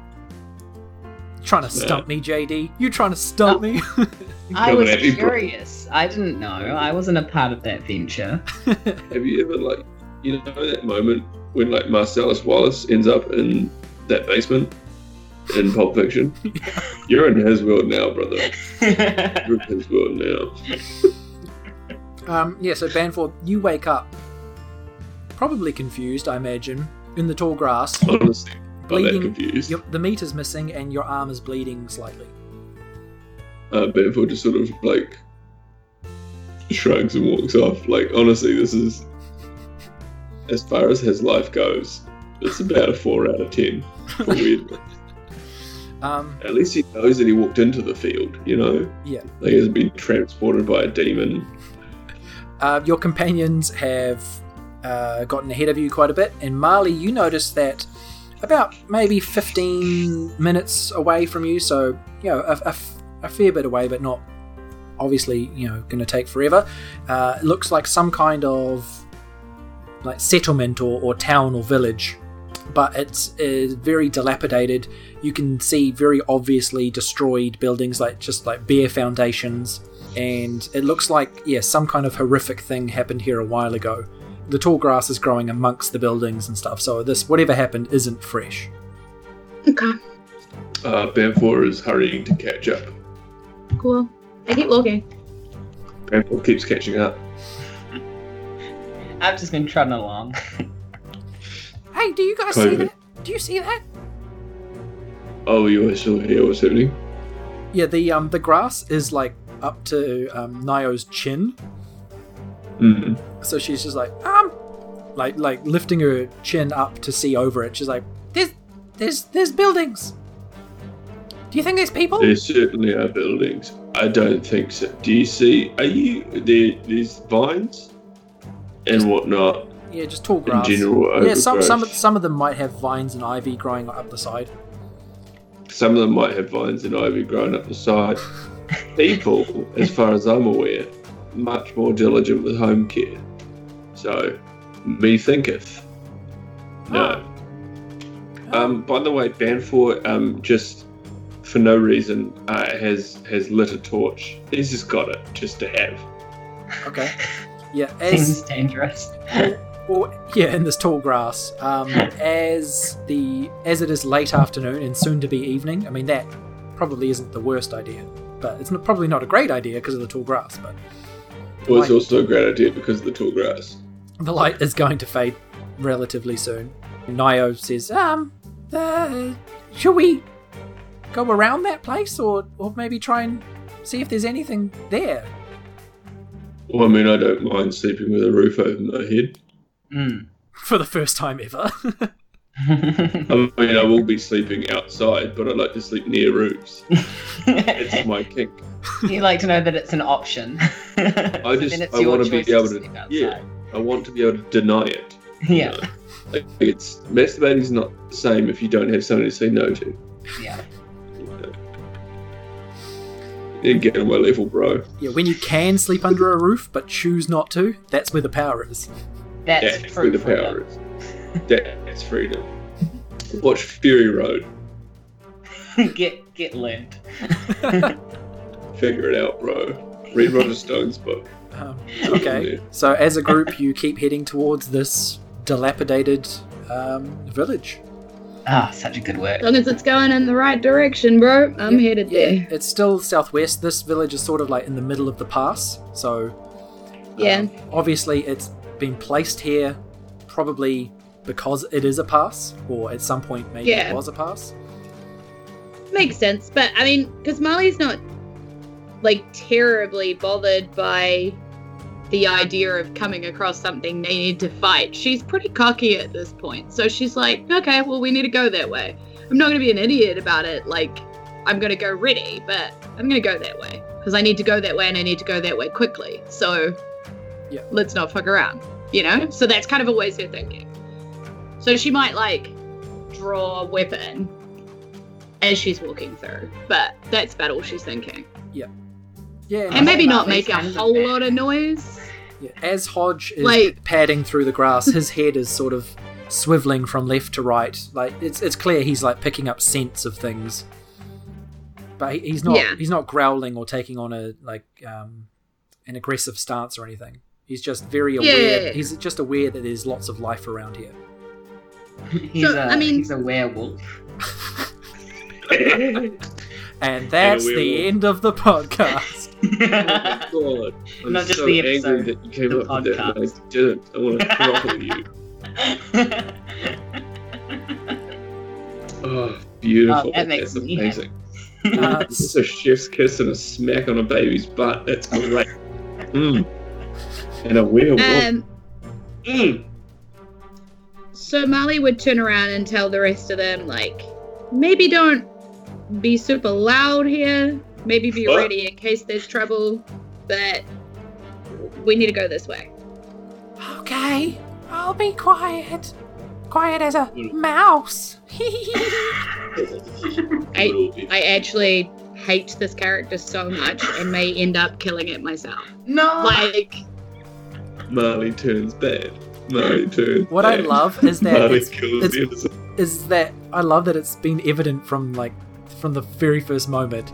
Trying to stump me jd you trying to stump me [LAUGHS] I was at curious. I didn't know. I wasn't a part of that venture. Have you ever like you know that moment when like Marcellus Wallace ends up in that basement in Pulp Fiction? [LAUGHS] You're in his world now, brother. [LAUGHS] You're in his world now. Um, yeah, so Banfor, you wake up, probably confused, I imagine, in the tall grass. Honestly, I'm that Bleeding. confused. Your, the meat is missing, and your arm is bleeding slightly. Uh, Banfor just sort of like shrugs and walks off. Like honestly, this is as far as his life goes. It's about a four out of ten. For [LAUGHS] weird. Um, At least he knows that he walked into the field. You know, yeah. like he hasn't been transported by a demon. Uh, your companions have uh, gotten ahead of you quite a bit, and Marley, you notice that about maybe 15 minutes away from you, so, you know, a, a a fair bit away, but not obviously, you know, going to take forever. Uh, it looks like some kind of like settlement or, or town or village but it's uh, very dilapidated. You can see very obviously destroyed buildings, like just like bare foundations, and it looks like yeah, some kind of horrific thing happened here a while ago. The tall grass is growing amongst the buildings and stuff, so this whatever happened isn't fresh. Okay, Uh, Banfor is hurrying to catch up. cool. I keep looking. Banfor keeps catching up. I've just been trotting along. Hey, do you guys see that? Do you see that? Oh, you are still here? What's happening? Yeah, the um the grass is like up to um Nio's chin, Mm. so she's just like um, like like lifting her chin up to see over it. She's like, there's there's there's buildings. Do you think there's people? There certainly are buildings. I don't think so. Do you see? Are you there? There's vines and whatnot Yeah, just tall in grass. general. Yeah, some some of, some of them might have vines and ivy growing up the side. Some of them might have vines and ivy growing up the side. [LAUGHS] People, as far as I'm aware, much more diligent with home care. So, me thinketh. No. Um, by the way, Banfor, um, just for no reason, uh, has has lit a torch. He's just got it, just to have. Okay. [LAUGHS] Yeah, Seems as dangerous. [LAUGHS] well, yeah, in this tall grass. Um, [LAUGHS] as the as it is late afternoon and soon to be evening. I mean that probably isn't the worst idea, but it's not, probably not a great idea because of the tall grass. But Well, it's also a great idea because of the tall grass. the light is going to fade relatively soon. Nio says, "Um, uh, should we go around that place, or or maybe try and see if there's anything there?" Well, I mean, I don't mind sleeping with a roof over my head. Mm. [LAUGHS] For the first time ever. [LAUGHS] I mean, I will be sleeping outside, but I like to sleep near roofs. It's my [LAUGHS] kink. you like to know that it's an option. I [LAUGHS] just- I wanna be able to- yeah. I want to be able to deny it. Yeah. Like, it's is not the same if you don't have something to say no to. Yeah. You get on my level, bro. yeah, when you can sleep under a roof but choose not to, that's where the power is. That's That's true where the freedom. power is. That's freedom. Watch Fury Road. [LAUGHS] get get learned. [LAUGHS] Figure it out, bro. Read Roger Stone's book. Um, okay. So as a group, you keep heading towards this dilapidated um, village. Ah, such a good work. As long as it's going in the right direction, bro, I'm Yeah, headed yeah, there. It's still southwest. This village is sort of like in the middle of the pass. So Yeah. um, obviously, it's been placed here probably because it is a pass, or at some point maybe Yeah. it was a pass. Makes sense, but I mean, because Molly's not like terribly bothered by the idea of coming across something they need to fight. She's pretty cocky at this point, so she's like, okay, well, we need to go that way. I'm not going to be an idiot about it. Like, I'm going to go ready, but I'm going to go that way because I need to go that way and I need to go that way quickly. So, Yeah. let's not fuck around, you know? So that's kind of always her thinking. So she might like draw a weapon as she's walking through, but that's about all she's thinking. Yeah, Yeah. And maybe not make a whole lot of noise. yeah. As Hodge is Like- padding through the grass, his head is sort of swiveling from left to right. Like it's it's clear he's like picking up scents of things, but he, he's not Yeah. he's not growling or taking on a like um, an aggressive stance or anything. He's just very aware. Yeah. He's just aware that there's lots of life around here. He's So, a I mean- he's a werewolf. [LAUGHS] And that's the end of the podcast. [LAUGHS] Oh God, I'm Not just so the angry episode, that you came the up with that. I didn't. I want to [LAUGHS] throttle you. Oh, beautiful. Oh, that makes That's me amazing. Uh, This is a chef's kiss and a smack on a baby's butt. That's great. Mm. And a werewolf. Um, Mm. So Molly would turn around and tell the rest of them, like, maybe don't be super loud here. Maybe be What? ready in case there's trouble. But we need to go this way. okay, I'll be quiet. Quiet as a mm. mouse. [LAUGHS] I, I actually hate this character so much and may end up killing it myself. no. Like, Marley turns bad. Marley turns What I love is that it's, kills it's the is that I love that it's been evident from like from the very first moment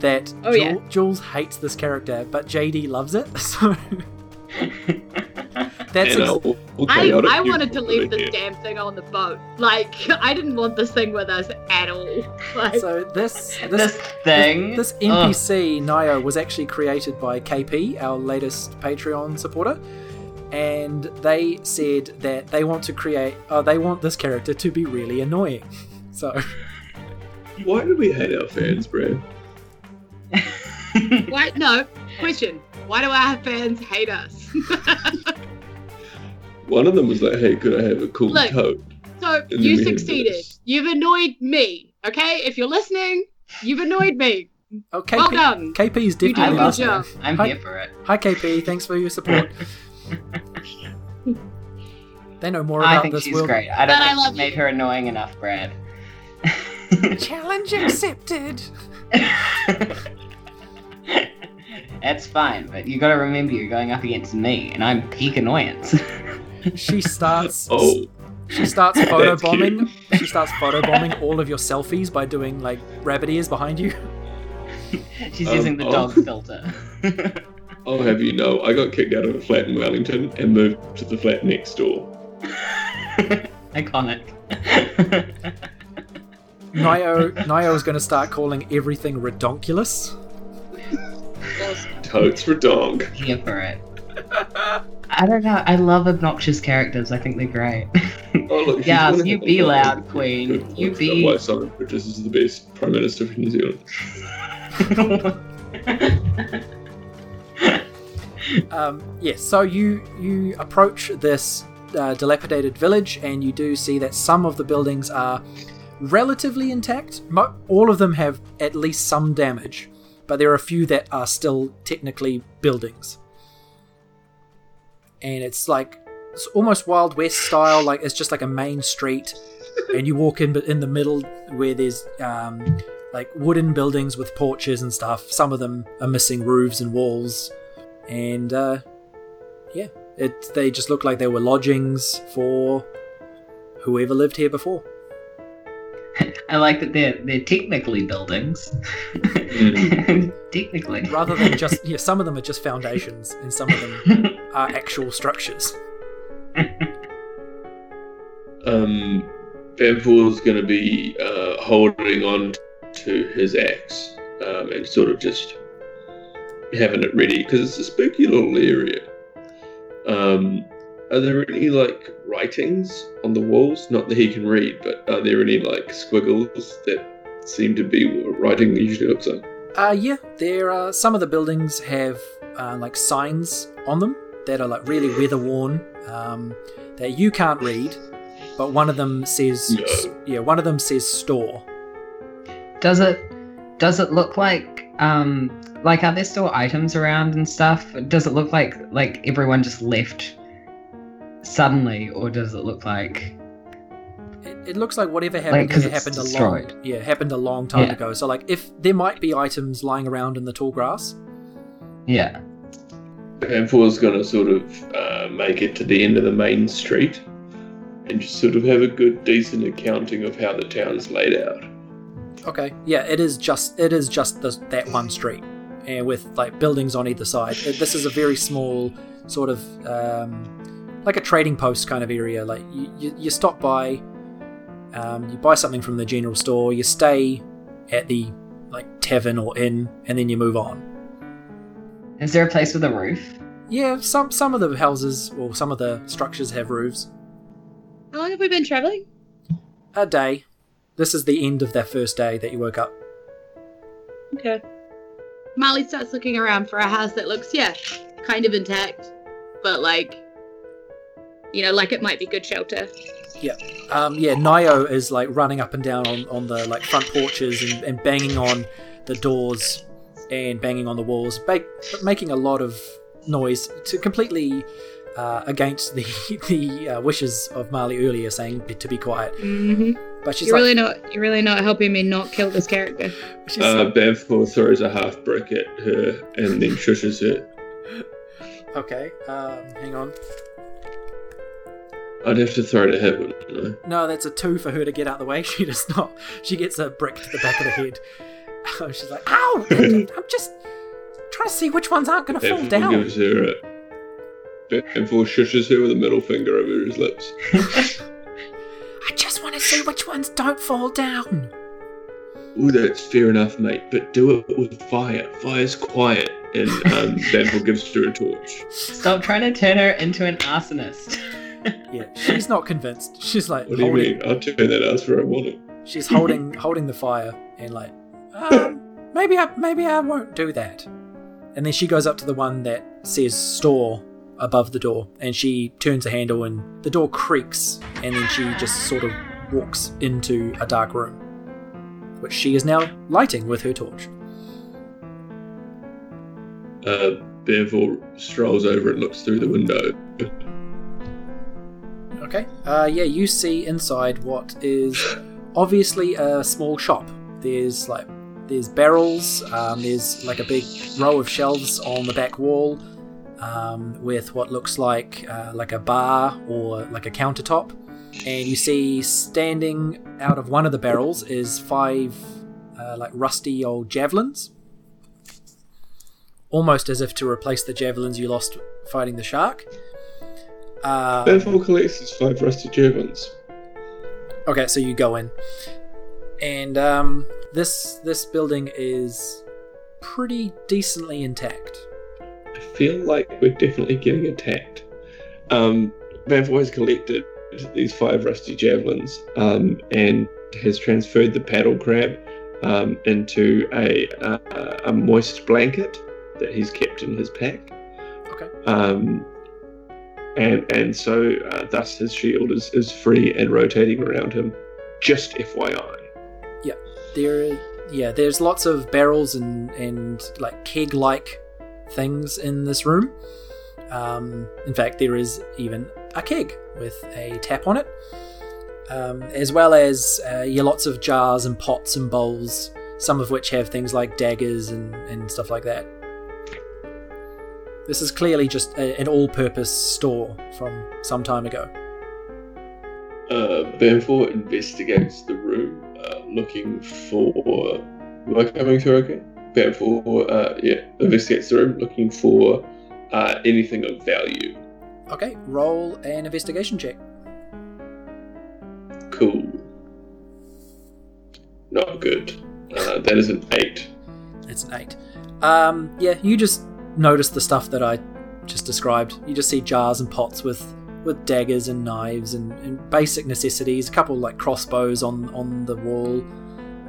that Oh, Jul- yeah. Jules hates this character, but JD loves it. [LAUGHS] So [LAUGHS] that's And, ex- uh, we'll- we'll I, I wanted to leave this damn thing on the boat. Like, [LAUGHS] I didn't want this thing with us at all. Like, so this this this thing. This, this Ugh. NPC, Nio, was actually created by KP, our latest Patreon supporter. And they said that they want to create, oh, they want this character to be really annoying. [LAUGHS] So, Why do we hate our fans, Brad? [LAUGHS] why? No. Question. Why do our fans hate us? [LAUGHS] One of them was like, "Hey, could I have a cool Look. coat?" so then you succeeded. You've annoyed me. Okay? If you're listening, you've annoyed me. oh, KP, Well done. KP is You did I a definitely good love listening. job. it. I'm Hi. here for it. Hi, KP. Thanks for your support. [LAUGHS] they know more about I about think this she's world. great. I don't But I think love you've made you. her annoying enough, Brad. Challenge accepted. [LAUGHS] That's fine, but you gotta remember you're going up against me, and I'm peak annoyance. [LAUGHS] She starts. Oh, She starts That's photobombing. she starts photobombing all of your selfies by doing like rabbit ears behind you. She's Um, using the oh. dog filter. I'll have you know, I got kicked out of a flat in Wellington and moved to the flat next door. [LAUGHS] Iconic. [LAUGHS] Nio Nio is going to start calling everything redonkulous. Totes for dong. here for it. I don't know. I love obnoxious characters. I think they're great. Oh look, [LAUGHS] she's Yes, gonna you be lot loud, Queen. good You points be- about Why Simon Bridges is the best Prime Minister of New Zealand. Um, yes, so you you approach this uh, dilapidated village, and you do see that some of the buildings are relatively intact. Mo- all of them have at least some damage, but there are a few that are still technically buildings. And it's like it's almost Wild West style, like it's just like a main street, and you walk in, but in the middle where there's um, like wooden buildings with porches and stuff. Some of them are missing roofs and walls and uh, yeah, it they just look like they were lodgings for whoever lived here before. [LAUGHS] I like that they're they're technically buildings. [LAUGHS] technically. Rather than just yeah, some of them are just foundations, and some of them [LAUGHS] are actual structures. Um, Banfor's going to be uh, holding on to his axe um, and sort of just having it ready because it's a spooky little area. Um, are there any like writings on the walls? Not that he can read, but are there any like squiggles that seem to be what writing usually looks like? Uh, yeah, there are some of the buildings have uh, like signs on them that are like really weather worn um, that you can't read, but one of them says No. yeah, one of them says store. Does it does it look like um like are there still items around and stuff? Does it look like like everyone just left suddenly, or does it look like It, it looks like whatever happened 'cause here it's happened a long yeah happened a long time Yeah. ago. So like if there might be items lying around in the tall grass. yeah? Banfor's going to sort of uh, make it to the end of the main street and just sort of have a good, decent accounting of how the town's laid out. Okay, yeah, it is just it is just the, that one street, and with like buildings on either side. It- This is a very small sort of um, like a trading post kind of area. Like you, you, you stop by, um, you buy something from the general store, you stay at the like tavern or inn, and then you move on. Is there a place with a roof? Yeah, some some of the houses or some of the structures have roofs. How long have we been traveling? A day. This is the end of that first day that you woke up. Okay. Molly starts looking around for a house that looks, yeah, kind of intact, but like, you know, like it might be good shelter. Yeah. Um, yeah, Nio is like running up and down on, on the like front porches and, and banging on the doors and banging on the walls, ba- making a lot of noise to completely uh, against the [LAUGHS] the uh, wishes of Marley earlier, saying to be quiet. Mm-hmm. But she's You're like, really not. You're really not helping me not kill this character. she's Uh, like, Banfor throws a half brick at her and then shushes her. okay, um, hang on. I'd have to throw to hit, wouldn't I? No, that's a two for her to get out the way. [LAUGHS] She does not. She gets a brick to the back of the head. [LAUGHS] Oh, She's like, ow! [LAUGHS] I'm just trying to see which ones aren't going to fall Banfor down. gives her a. Banfor shushes her with a middle finger over his lips. I just want to see which ones don't fall down. Oh, that's fair enough, mate. But do it with fire. Fire's quiet. And um, Banfor gives her a torch. Stop trying to turn her into an arsonist. [LAUGHS] Yeah, she's not convinced. She's like What do you holding. mean? I'll turn that ass for I want it. She's holding [LAUGHS] holding the fire and like, [LAUGHS] um, maybe I maybe I won't do that. And then she goes up to the one that says store above the door, and she turns a handle, and the door creaks, and then she just sort of walks into a dark room, which she is now lighting with her torch. Uh, Banfor strolls over and looks through the window. Okay. Uh, yeah, you see inside what is obviously a small shop. There's like there's barrels. Um, there's like a big row of shelves on the back wall, um, with what looks like uh, like a bar or like a countertop. And you see standing out of one of the barrels is five uh, like rusty old javelins, almost as if to replace the javelins you lost fighting the shark. Uh, collects his five rusty javelins. Okay, so you go in, and um, this this building is pretty decently intact. I feel like we're definitely getting attacked. Um, has collected these five rusty javelins um, and has transferred the paddle crab um, into a, a, a moist blanket that he's kept in his pack. Okay. Um, and and so uh, thus his shield is, is free and rotating around him. Just FYI. Yeah, There, yeah, there's lots of barrels and and like keg-like things in this room. Um, in fact, there is even a keg with a tap on it, um, as well as uh, lots of jars and pots and bowls. Some of which have things like daggers and, and stuff like that. This is clearly just a, an all-purpose store from some time ago. Uh, Banfor investigates the room, uh, looking for. Am I coming through okay? Banfor, uh, yeah, investigates the room, looking for uh, anything of value. Okay, roll an investigation check. Cool. Not good. Uh, that is an eight. It's an eight. Um, yeah, you just notice the stuff that I just described. You just see jars and pots with with daggers and knives and, and basic necessities. A couple like crossbows on on the wall,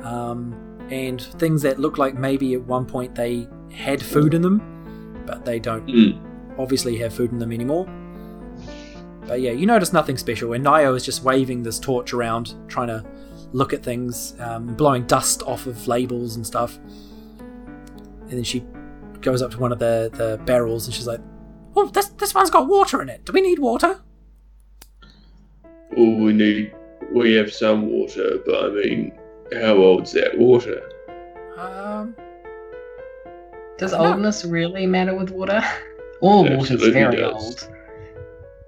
um, and things that look like maybe at one point they had food in them, but they don't Mm. obviously have food in them anymore. But yeah, you notice nothing special, and Nio is just waving this torch around, trying to look at things, um, blowing dust off of labels and stuff. And then she goes up to one of the, the barrels and she's like, "Oh, this this one's got water in it. Do we need water?" Well, we need. We have some water, but I mean, how old's that water? Um, Does No. oldness really matter with water? [LAUGHS] All It water's very does. old.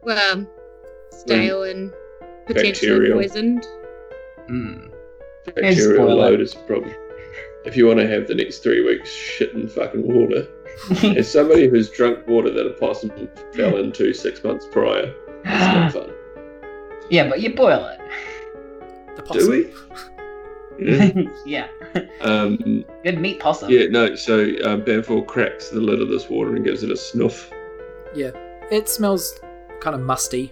Well, stale and potentially Bacterial. poisoned. Mm. Bacterial spoil load is a problem. If you want to have the next three weeks shit in fucking water, [LAUGHS] as somebody who's drunk water that a possum fell into six months prior, it's not [GASPS] fun. yeah, but you boil it. the possum. Do we? Yeah. [LAUGHS] yeah. um, Good meat possum. yeah, no, so um, Banfor cracks the lid of this water and gives it a snuff. Yeah. It smells kind of musty.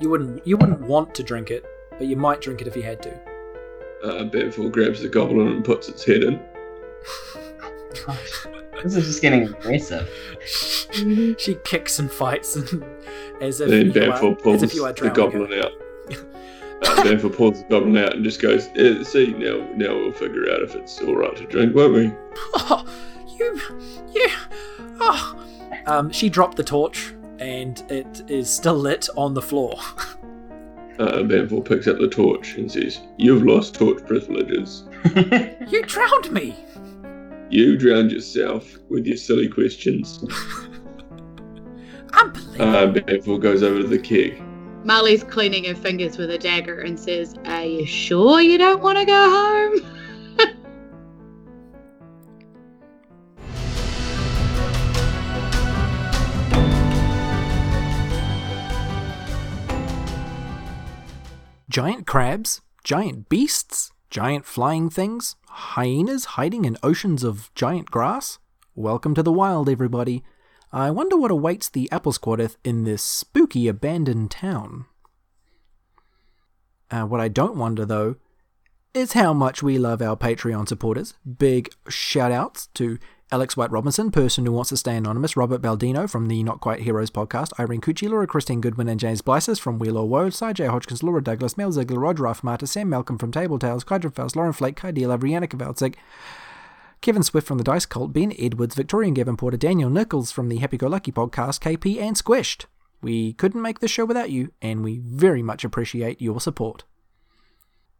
You wouldn't you wouldn't want to drink it, but you might drink it if you had to. Uh, Banfor grabs the goblin and puts its head in. Gosh, [LAUGHS] this is just getting aggressive. [LAUGHS] she kicks and fights and [LAUGHS] as if Then you are, pulls as if you are the drowning her. goblin out. Uh, Banfor pulls the goblin out and just goes, eh, "See now, now we'll figure out if it's all right to drink, won't we?" Oh, you, you, oh. Um, she dropped the torch, and it is still lit on the floor. [LAUGHS] Uh, Banfor picks up the torch and says, "You've lost torch privileges. [LAUGHS] You drowned me. You drowned yourself with your silly questions." [LAUGHS] Unbelievable. Uh, Banfor goes over to the keg Marley's cleaning her fingers with a dagger and says, Are you sure you don't want to go home? Giant crabs, giant beasts, giant flying things, hyenas hiding in oceans of giant grass. Welcome to the wild, everybody. I wonder what awaits the Apple Squadeth in this spooky abandoned town. Uh, what I don't wonder, though, is how much we love our Patreon supporters. Big shout outs to Alex White Robinson, person who wants to stay anonymous, Robert Baldino from the Not Quite Heroes podcast, Irene Cucci, Laura Christine Goodwin, and James Blyses from Wheel or Woe, J. Hodgkins, Laura Douglas, Mel Ziegler, Roger Ruff, Sam Malcolm from Table Tales, Kydra Faust, Lauren Flake, Kai Dealer, Brianna Kavalczyk, Kevin Swift from the Dice Cult, Ben Edwards, Victorian Gavin Porter, Daniel Nichols from the Happy Go Lucky podcast, KP, and Squished. We couldn't make this show without you, and we very much appreciate your support.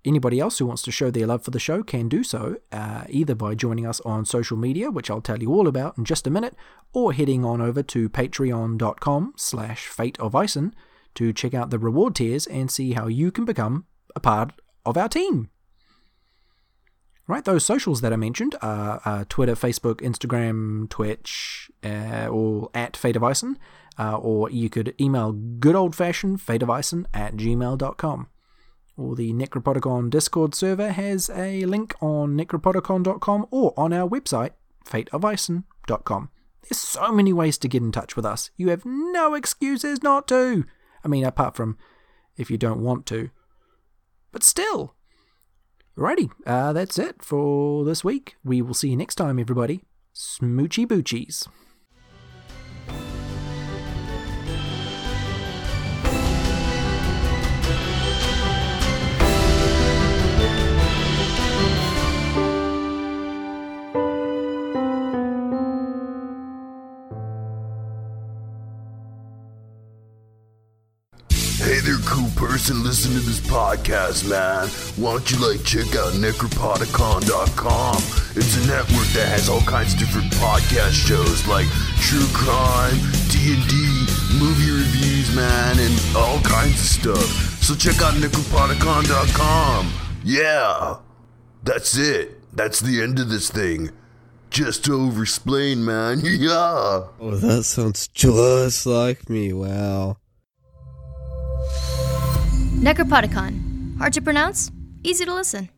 Anybody else who wants to show their love for the show can do so uh, either by joining us on social media, which I'll tell you all about in just a minute, or heading on over to patreon.com slash fate of Ison to check out the reward tiers and see how you can become a part of our team. Right, those socials that I mentioned are uh, Twitter, Facebook, Instagram, Twitch, uh, all at Fate of uh, or you could email good old fashioned fateofison at gmail.com or the Necropodicon Discord server has a link on necropodicon.com or on our website, fateofison.com. There's so many ways to get in touch with us. You have no excuses not to. I mean, apart from if you don't want to. But still. Alrighty, uh, that's it for this week. We will see you next time, everybody. Smoochy boochies. Person, listen to this podcast, man. Why don't you like check out necropodicon.com? It's a network that has all kinds of different podcast shows like true crime, D&D, movie reviews, man, and all kinds of stuff. So check out necropodicon.com. Yeah. That's it. That's the end of this thing. Just to man. [LAUGHS] yeah. Oh, that sounds just like me. Wow. Necropodicon. Hard to pronounce, easy to listen.